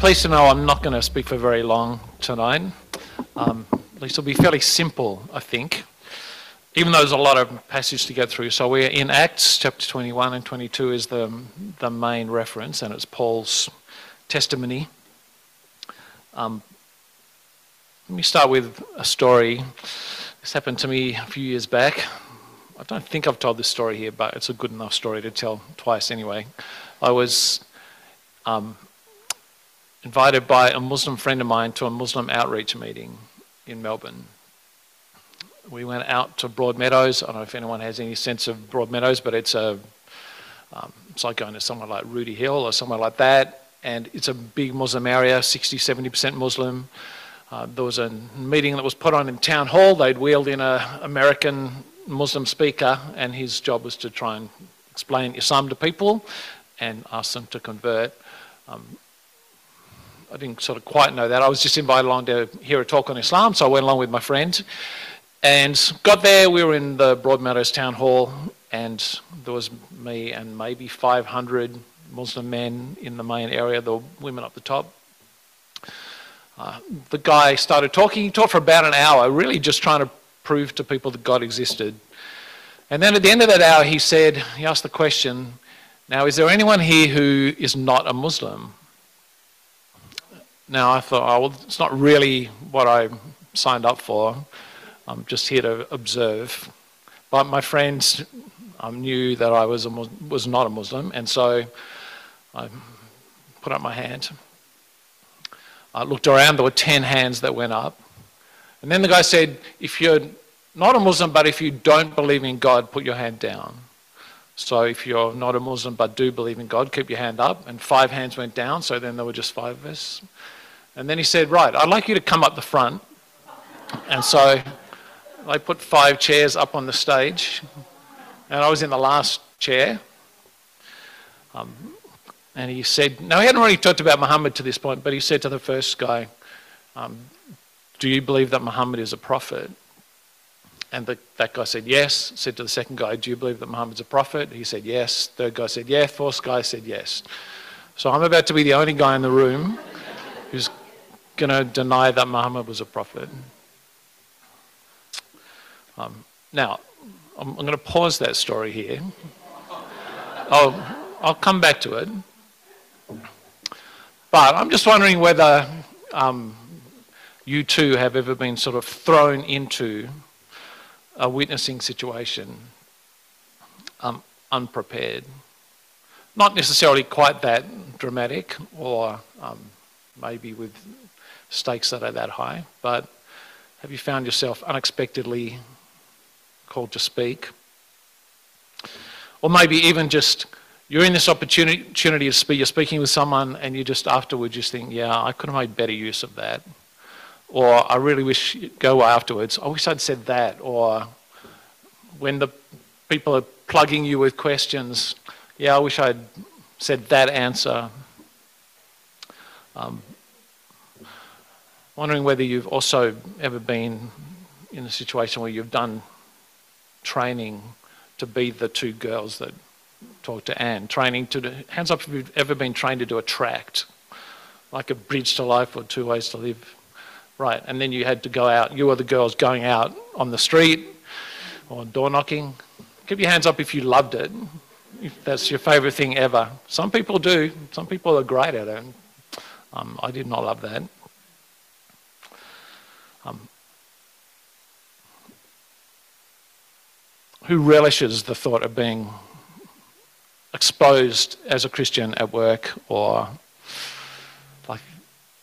Pleased to know I'm not going to speak for very long tonight. Um, at least it'll be fairly simple, I think, even though there's a lot of passage to get through. So we're in Acts chapter 21 and 22 is the, the main reference, and it's Paul's testimony. Um, let me start with a story. This happened to me a few years back. I don't think I've told this story here, but it's a good enough story to tell twice anyway. I was um, invited by a Muslim friend of mine to a Muslim outreach meeting in Melbourne. We went out to Broadmeadows. I don't know if anyone has any sense of Broadmeadows, but it's a um, it's like going to somewhere like Rooty Hill or somewhere like that. And it's a big Muslim area, 60, 70% Muslim. Uh, there was a meeting that was put on in town hall. They'd wheeled in an American Muslim speaker, and his job was to try and explain Islam to people and ask them to convert. Um, I didn't sort of quite know that. I was just invited along to hear a talk on Islam, so I went along with my friend. And got there, we were in the Broadmeadows Town Hall, and there was me and maybe 500 Muslim men in the main area, the women up the top. Uh, the guy started talking, he talked for about an hour, really just trying to prove to people that God existed. And then at the end of that hour, he said, he asked the question, now, is there anyone here who is not a Muslim? Now, I thought, oh, well, it's not really what I signed up for. I'm just here to observe. But my friends um, knew that I was, a, was not a Muslim, and so I put up my hand. I looked around, there were 10 hands that went up. And then the guy said, If you're not a Muslim, but if you don't believe in God, put your hand down. So if you're not a Muslim but do believe in God, keep your hand up. And five hands went down, so then there were just five of us. And then he said, Right, I'd like you to come up the front. And so they put five chairs up on the stage, and I was in the last chair. Um, and he said, Now, he hadn't really talked about Muhammad to this point, but he said to the first guy, um, Do you believe that Muhammad is a prophet? And the, that guy said yes. Said to the second guy, Do you believe that Muhammad's a prophet? He said yes. Third guy said yes. Fourth guy said yes. So I'm about to be the only guy in the room going to deny that Muhammad was a prophet. Um, now, I'm, I'm going to pause that story here. I'll, I'll come back to it. But I'm just wondering whether um, you too have ever been sort of thrown into a witnessing situation um, unprepared. Not necessarily quite that dramatic or um, maybe with stakes that are that high, but have you found yourself unexpectedly called to speak? Or maybe even just you're in this opportunity to speak, you're speaking with someone and you just afterwards just think, yeah, I could have made better use of that. Or I really wish, go afterwards, I wish I'd said that. Or when the people are plugging you with questions, yeah, I wish I'd said that answer. Um, wondering whether you've also ever been in a situation where you've done training to be the two girls that talk to Anne, training to do, hands up if you've ever been trained to do a tract, like a bridge to life or two ways to live. Right, and then you had to go out, you were the girls going out on the street or door knocking. Keep your hands up if you loved it, if that's your favourite thing ever. Some people do, some people are great at it. Um, I did not love that. Um, who relishes the thought of being exposed as a Christian at work or like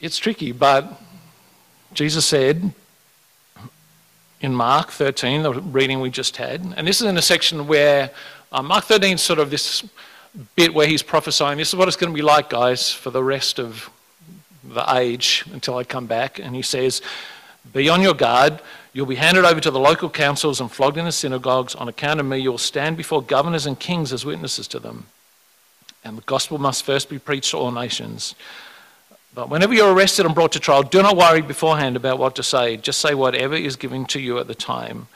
it's tricky, but Jesus said in Mark 13, the reading we just had, and this is in a section where uh, Mark 13 is sort of this bit where he's prophesying this is what it's going to be like, guys, for the rest of the age until I come back. And he says, Be on your guard. You'll be handed over to the local councils and flogged in the synagogues. On account of me, you'll stand before governors and kings as witnesses to them. And the gospel must first be preached to all nations. But whenever you're arrested and brought to trial, do not worry beforehand about what to say. Just say whatever is given to you at the time,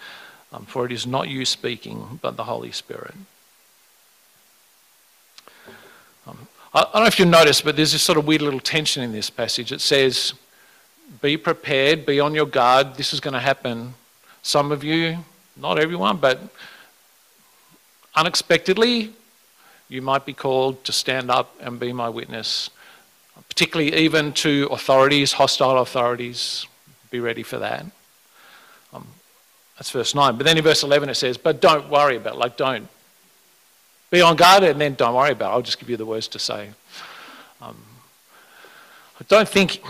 um, for it is not you speaking, but the Holy Spirit. Um, I, don't know if you noticed, but there's this sort of weird little tension in this passage. It says, Be prepared, be on your guard. This is going to happen. Some of you, not everyone, but unexpectedly, you might be called to stand up and be my witness particularly even to authorities, hostile authorities. Be ready for that. Um, that's verse 9. But then in verse 11 it says, But don't worry about it. Like, don't. Be on guard and then don't worry about it. I'll just give you the words to say. Um, I don't think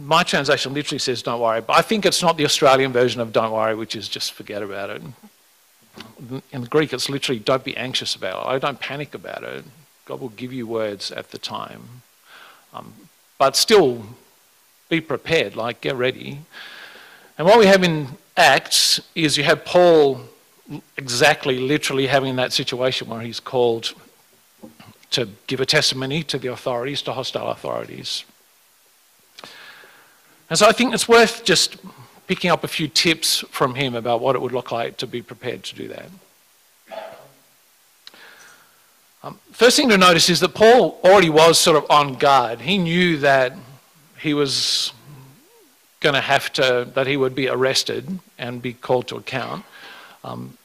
my translation literally says don't worry, but I think it's not the Australian version of don't worry, which is just forget about it. In the Greek, it's literally don't be anxious about it. I don't panic about it. God will give you words at the time. Um, but still, be prepared, like get ready. And what we have in Acts is you have Paul exactly, literally having that situation where he's called to give a testimony to the authorities, to hostile authorities. And so I think it's worth just picking up a few tips from him about what it would look like to be prepared to do that. Um, first thing to notice is that Paul already was sort of on guard. He knew that he was going to have to, that he would be arrested and be called to account. Um,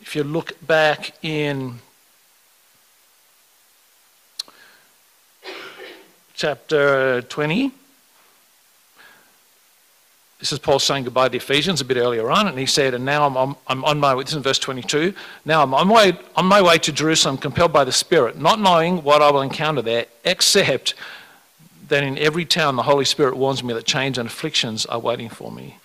if you look back in chapter 20, this is Paul saying goodbye to the Ephesians a bit earlier on, and he said, And now I'm on, I'm on my way, this is in verse 22. Now I'm on my, on my way to Jerusalem, compelled by the Spirit, not knowing what I will encounter there, except that in every town the Holy Spirit warns me that chains and afflictions are waiting for me.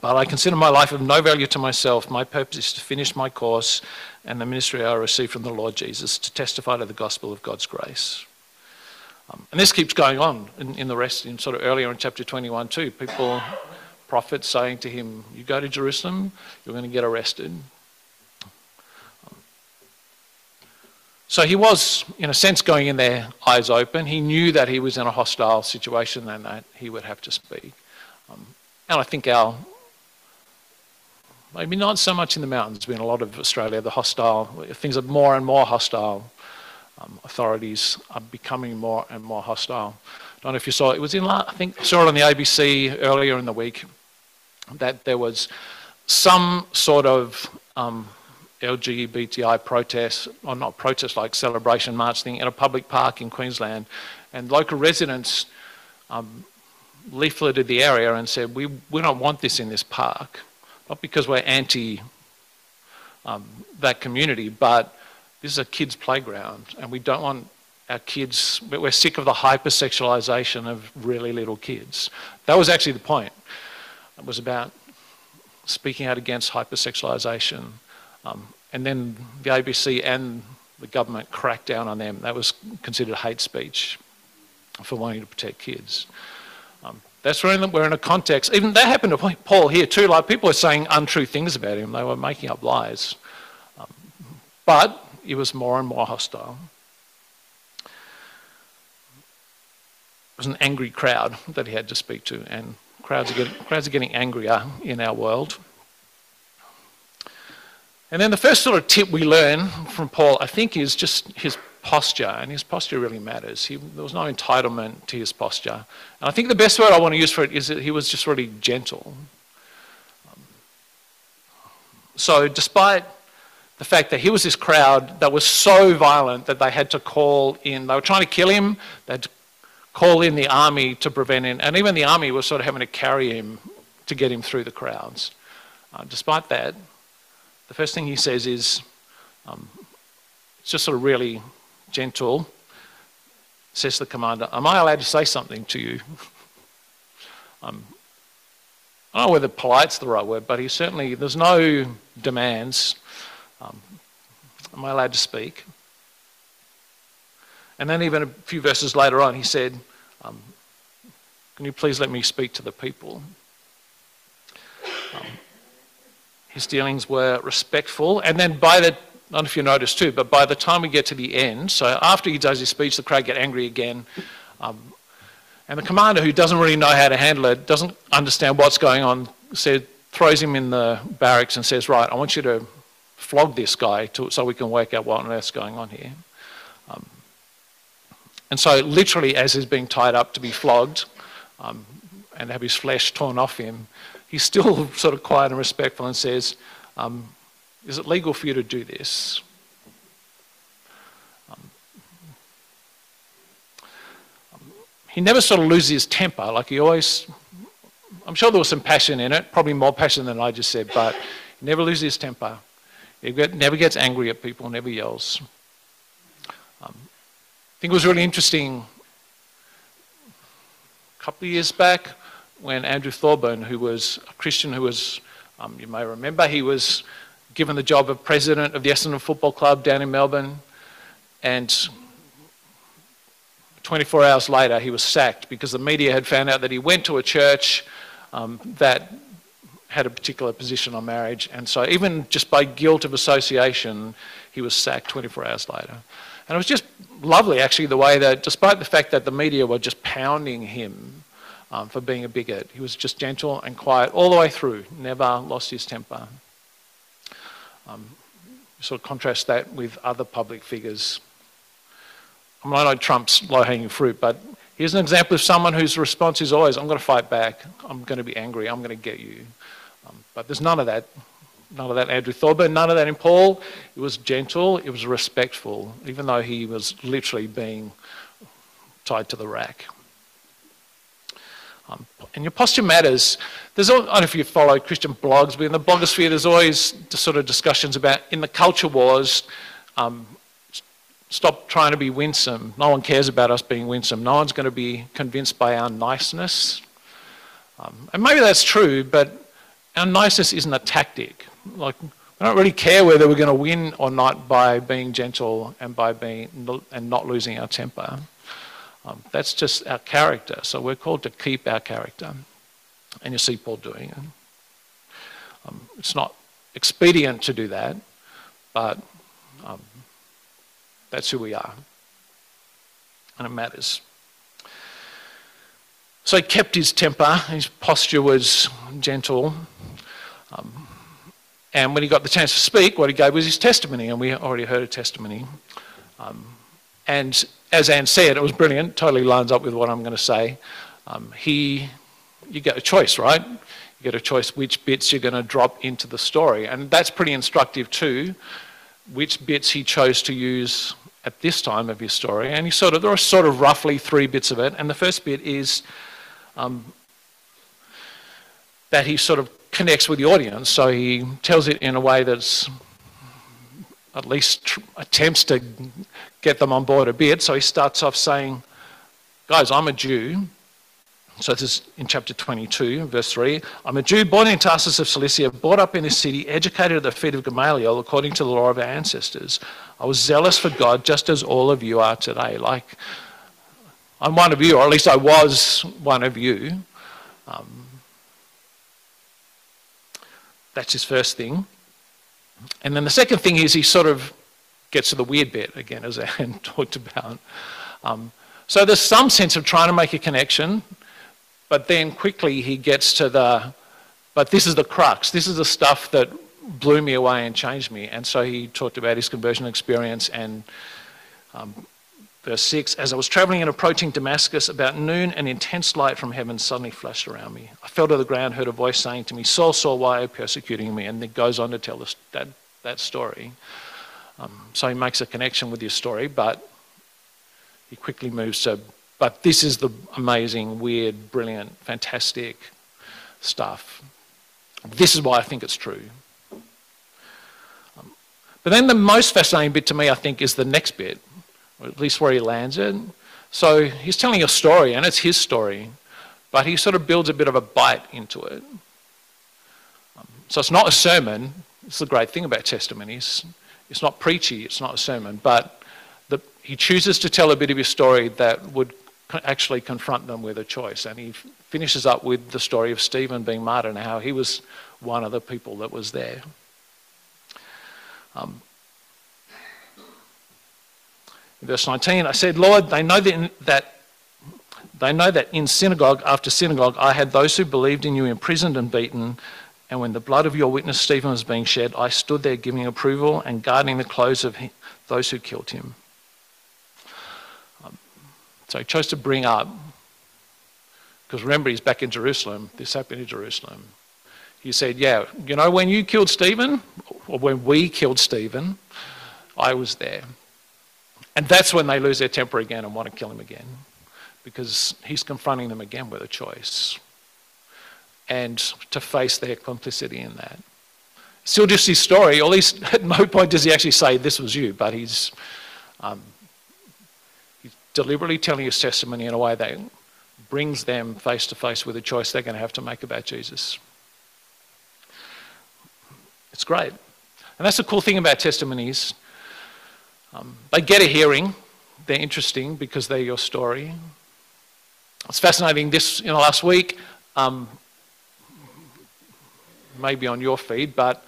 But I consider my life of no value to myself. My purpose is to finish my course and the ministry I received from the Lord Jesus to testify to the gospel of God's grace. Um, and this keeps going on in, in, the rest, in sort of earlier in chapter 21 too. People, prophets saying to him, You go to Jerusalem, you're going to get arrested. So he was, in a sense, going in there eyes open. He knew that he was in a hostile situation and that he would have to speak. Um, and I think our, maybe not so much in the mountains, but in a lot of Australia, the hostile, things are more and more hostile um, authorities are becoming more and more hostile. I don't know if you saw it. It was in, I think, saw it on the ABC earlier in the week that there was some sort of um, LGBTI protest, or not protest, like celebration march thing in a public park in Queensland, and local residents um, leafleted the area and said, "We we don't want this in this park, not because we're anti um, that community, but this is a kid's playground, and we don't want our kids, we're sick of the hypersexualization of really little kids. That was actually the point. It was about speaking out against hypersexualization. Um, and then the ABC and the government cracked down on them. That was considered hate speech for wanting to protect kids. That's we're we're in a context, even that happened to Paul here too. Like people were saying untrue things about him, they were making up lies. Um, but it was more and more hostile. It was an angry crowd that he had to speak to, and crowds are, getting, crowds are getting angrier in our world. And then the first sort of tip we learn from Paul, I think, is just his posture, and his posture really matters. He, there was no entitlement to his posture. And I think the best word I want to use for it is that he was just really gentle. Um, so, despite the fact that he was this crowd that was so violent that they had to call in, they were trying to kill him, they had to call in the army to prevent him, and even the army was sort of having to carry him to get him through the crowds. Uh, despite that, the first thing he says is, um, it's just sort of really gentle, says the commander, Am I allowed to say something to you? um, I don't know whether polite's the right word, but he certainly, there's no demands. Um, am I allowed to speak? And then, even a few verses later on, he said, Um, can you please let me speak to the people? Um, his dealings were respectful, and then by the don't know if you noticed too, but by the time we get to the end, so after he does his speech, the crowd get angry again. Um, and the commander, who doesn't really know how to handle it, doesn't understand what's going on, said, throws him in the barracks and says, Right, I want you to flog this guy to, so we can work out what on earth's going on here. Um, and so, literally, as he's being tied up to be flogged um, and have his flesh torn off him, he's still sort of quiet and respectful and says, um, Is it legal for you to do this? Um, um, he never sort of loses his temper. Like he always, I'm sure there was some passion in it, probably more passion than I just said, but he never loses his temper. He get, never gets angry at people, never yells. Um, I think it was really interesting a couple of years back when Andrew Thorburn, who was a Christian who was, um, you may remember, he was given the job of president of the Essendon Football Club down in Melbourne. And 24 hours later, he was sacked because the media had found out that he went to a church um, that had a particular position on marriage. And so, even just by guilt of association, he was sacked 24 hours later. And it was just lovely, actually, the way that, despite the fact that the media were just pounding him um, for being a bigot, he was just gentle and quiet all the way through, never lost his temper. Um, sort of contrast that with other public figures. I, mean, I know Trump's low hanging fruit, but here's an example of someone whose response is always, I'm going to fight back, I'm going to be angry, I'm going to get you. Um, but there's none of that. None of that Andrew Thorburn, none of that in Paul. It was gentle, it was respectful, even though he was literally being tied to the rack. Um, and your posture matters. There's, all, I don't know if you follow Christian blogs, but in the blogosphere, there's always sort of discussions about in the culture wars, um, stop trying to be winsome. No one cares about us being winsome. No one's going to be convinced by our niceness. Um, and maybe that's true, but our niceness isn't a tactic. Like, we don't really care whether we're going to win or not by being gentle and by being and not losing our temper. Um, that's just our character. So we're called to keep our character. And you see Paul doing it. Um, it's not expedient to do that, but um, that's who we are. And it matters. So he kept his temper, his posture was gentle. Um, and when he got the chance to speak, what he gave was his testimony, and we already heard a testimony. And as Anne said, it was brilliant, totally lines up with what I'm going to say. Um, he, you get a choice, right? You get a choice which bits you're going to drop into the story. And that's pretty instructive too, which bits he chose to use at this time of his story. And he sort of, there are sort of roughly three bits of it. And the first bit is um, that he sort of connects with the audience. So he tells it in a way that's at least tr- attempts to get them on board a bit. So he starts off saying, Guys, I'm a Jew. So this is in chapter 22, verse 3. I'm a Jew born in Tarsus of Cilicia, brought up in this city, educated at the feet of Gamaliel according to the law of our ancestors. I was zealous for God just as all of you are today. Like, I'm one of you, or at least I was one of you. Um, that's his first thing. And then the second thing is he sort of gets to the weird bit again, as Anne talked about. Um, so there's some sense of trying to make a connection, but then quickly he gets to the, but this is the crux. This is the stuff that blew me away and changed me. And so he talked about his conversion experience and um, Verse 6 As I was traveling and approaching Damascus, about noon, an intense light from heaven suddenly flashed around me. I fell to the ground, heard a voice saying to me, Saul, Saul, why are you persecuting me? And it goes on to tell us that, that story. Um, so he makes a connection with your story, but he quickly moves to, but this is the amazing, weird, brilliant, fantastic stuff. This is why I think it's true. Um, but then the most fascinating bit to me, I think, is the next bit, or at least where he lands it. So he's telling a story, and it's his story, but he sort of builds a bit of a bite into it. Um, so it's not a sermon. It's the great thing about testimonies. It's not preachy, it's not a sermon, but the, he chooses to tell a bit of his story that would actually confront them with a choice. And he finishes up with the story of Stephen being martyred and how he was one of the people that was there. Um, verse 19, I said, Lord, they know that, they know that in synagogue after synagogue I had those who believed in you imprisoned and beaten, and when the blood of your witness Stephen was being shed, I stood there giving approval and guarding the clothes of those who killed him. So he chose to bring up, because remember he's back in Jerusalem, this happened in Jerusalem. He said, Yeah, you know, when you killed Stephen, or when we killed Stephen, I was there. And that's when they lose their temper again and want to kill him again because he's confronting them again with a choice and to face their complicity in that. Still just his story, or at least at no point does he actually say this was you, but he's, um, he's deliberately telling his testimony in a way that brings them face to face with a choice they're going to have to make about Jesus. It's great. And that's the cool thing about testimonies. Um, they get a hearing, they're interesting because they're your story. It's fascinating. This, you know, last week, um, maybe on your feed, but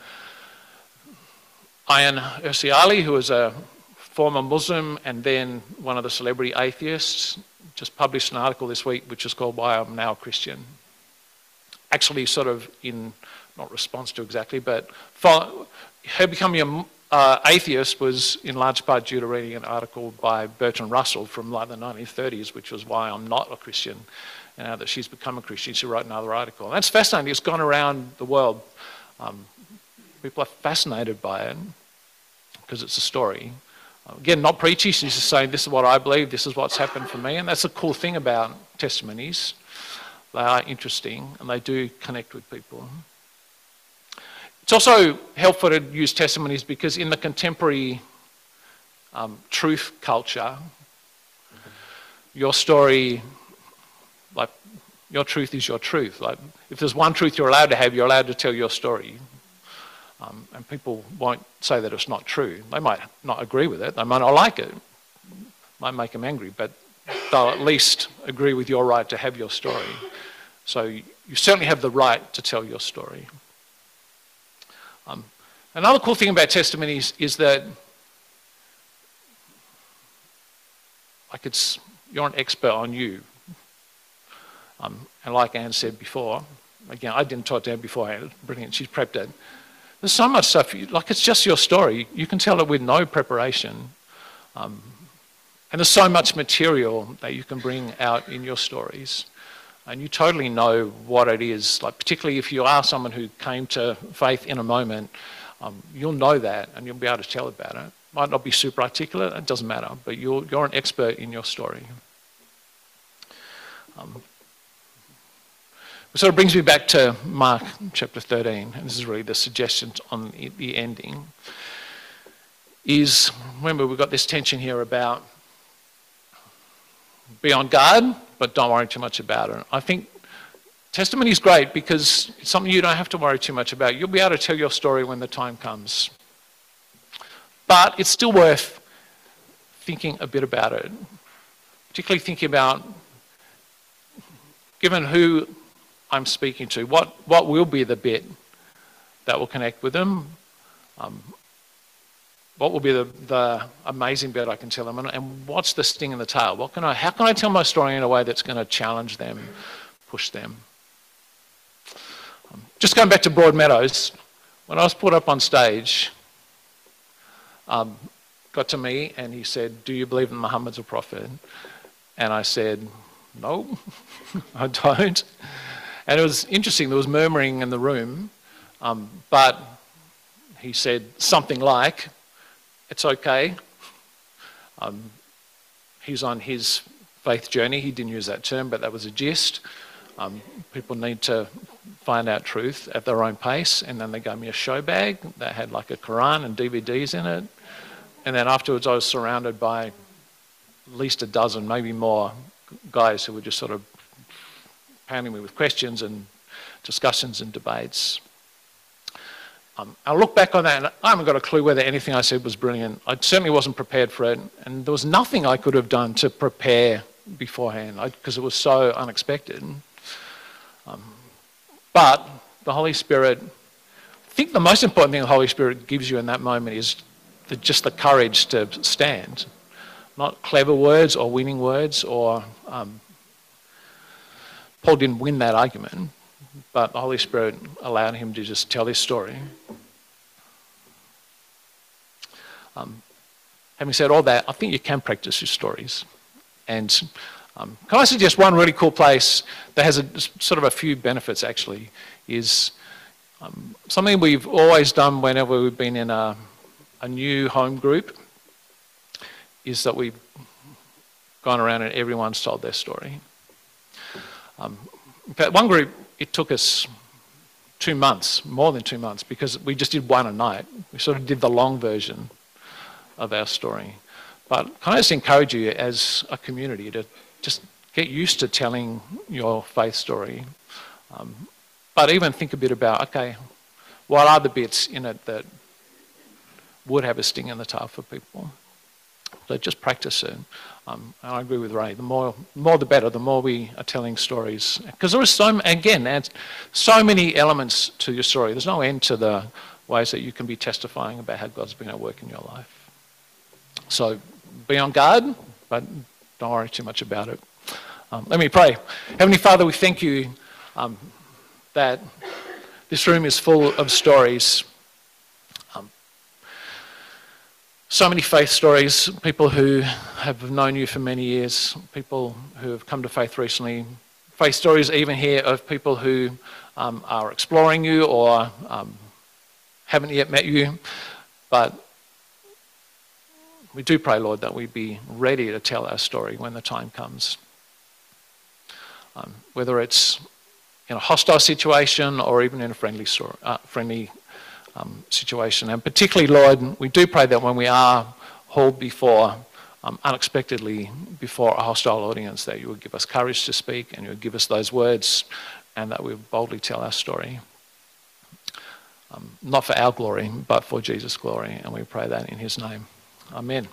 Ayaan Hirsi Ali, who was a former Muslim and then one of the celebrity atheists, just published an article this week which is called Why I'm Now a Christian. Actually, sort of in, not response to exactly, but her becoming a uh, atheist was in large part due to reading an article by Bertrand Russell from like the 1930s, which was why I'm not a Christian. And now that she's become a Christian, she wrote another article. And that's fascinating. It's gone around the world. Um, people are fascinated by it because it's a story. Again, not preachy. She's just saying, this is what I believe, this is what's happened for me. And that's the cool thing about testimonies. They are interesting and they do connect with people. It's also helpful to use testimonies because in the contemporary um, truth culture, your story, like your truth is your truth. Like if there's one truth you're allowed to have, you're allowed to tell your story. Um, and people won't say that it's not true. They might not agree with it. They might not like it. Might make them angry, but they'll at least agree with your right to have your story. So you certainly have the right to tell your story. Um, another cool thing about testimonies is that like it's you're an expert on you. Um, and like Anne said before, again, I didn't talk to her before. Brilliant, she's prepped it. There's so much stuff, you, like it's just your story. You can tell it with no preparation. Um, and there's so much material that you can bring out in your stories and you totally know what it is. Like particularly if you are someone who came to faith in a moment, um, you'll know that and you'll be able to tell about it. Might not be super articulate, it doesn't matter, but you're, you're an expert in your story. Um, sort of brings me back to Mark chapter 13, and this is really the suggestion on the ending. Is remember, we've got this tension here about be on guard, but don't worry too much about it. I think testimony is great because it's something you don't have to worry too much about. You'll be able to tell your story when the time comes. But it's still worth thinking a bit about it, particularly thinking about, given who I'm speaking to, what, what will be the bit that will connect with them? Um, what will be the, the amazing bit I can tell them, and, and, what's the sting in the tail? What can I, how can I tell my story in a way that's going to challenge them, push them? Um, just going back to Broadmeadows, when I was put up on stage, um, got to me and he said, "Do you believe that Muhammad's a prophet?" And I said, "No, I don't." And it was interesting. There was murmuring in the room, um, but he said something like, it's okay. Um, he's on his faith journey. He didn't use that term, but that was a gist. Um, people need to find out truth at their own pace. And then they gave me a show bag that had like a Quran and DVDs in it. And then afterwards, I was surrounded by at least a dozen, maybe more, guys who were just sort of pounding me with questions and discussions and debates. Um, I look back on that and I haven't got a clue whether anything I said was brilliant. I certainly wasn't prepared for it, and there was nothing I could have done to prepare beforehand because it was so unexpected. Um, but the Holy Spirit, I think the most important thing the Holy Spirit gives you in that moment is the, just the courage to stand. Not clever words or winning words or. Um, Paul didn't win that argument, but the Holy Spirit allowed him to just tell his story. Um, having said all that, I think you can practice your stories. And um, can I suggest one really cool place that has a, sort of a few benefits actually is um, something we've always done whenever we've been in a, a new home group is that we've gone around and everyone's told their story. Um, in fact, one group, it took us two months, more than two months, because we just did one a night. We sort of did the long version of our story. But can I just encourage you as a community to just get used to telling your faith story. Um, but even think a bit about, okay, what are the bits in it that would have a sting in the tail for people? So just practice it. Um, I agree with Ray. The more, more the better. The more we are telling stories, because there is so again, so many elements to your story. There's no end to the ways that you can be testifying about how God's been at work in your life. So be on guard, but don't worry too much about it. Um, let me pray. Heavenly Father, we thank you um, that this room is full of stories. Um, so many faith stories, people who have known you for many years, people who have come to faith recently, faith stories even here of people who um, are exploring you or um, haven't yet met you, but we do pray, Lord, that we be ready to tell our story when the time comes. Um, whether it's in a hostile situation or even in a friendly, uh, friendly um, situation. And particularly, Lord, we do pray that when we are hauled before, um, unexpectedly before a hostile audience, that you would give us courage to speak and you would give us those words and that we would boldly tell our story. Um, not for our glory, but for Jesus' glory. And we pray that in his name. Amen.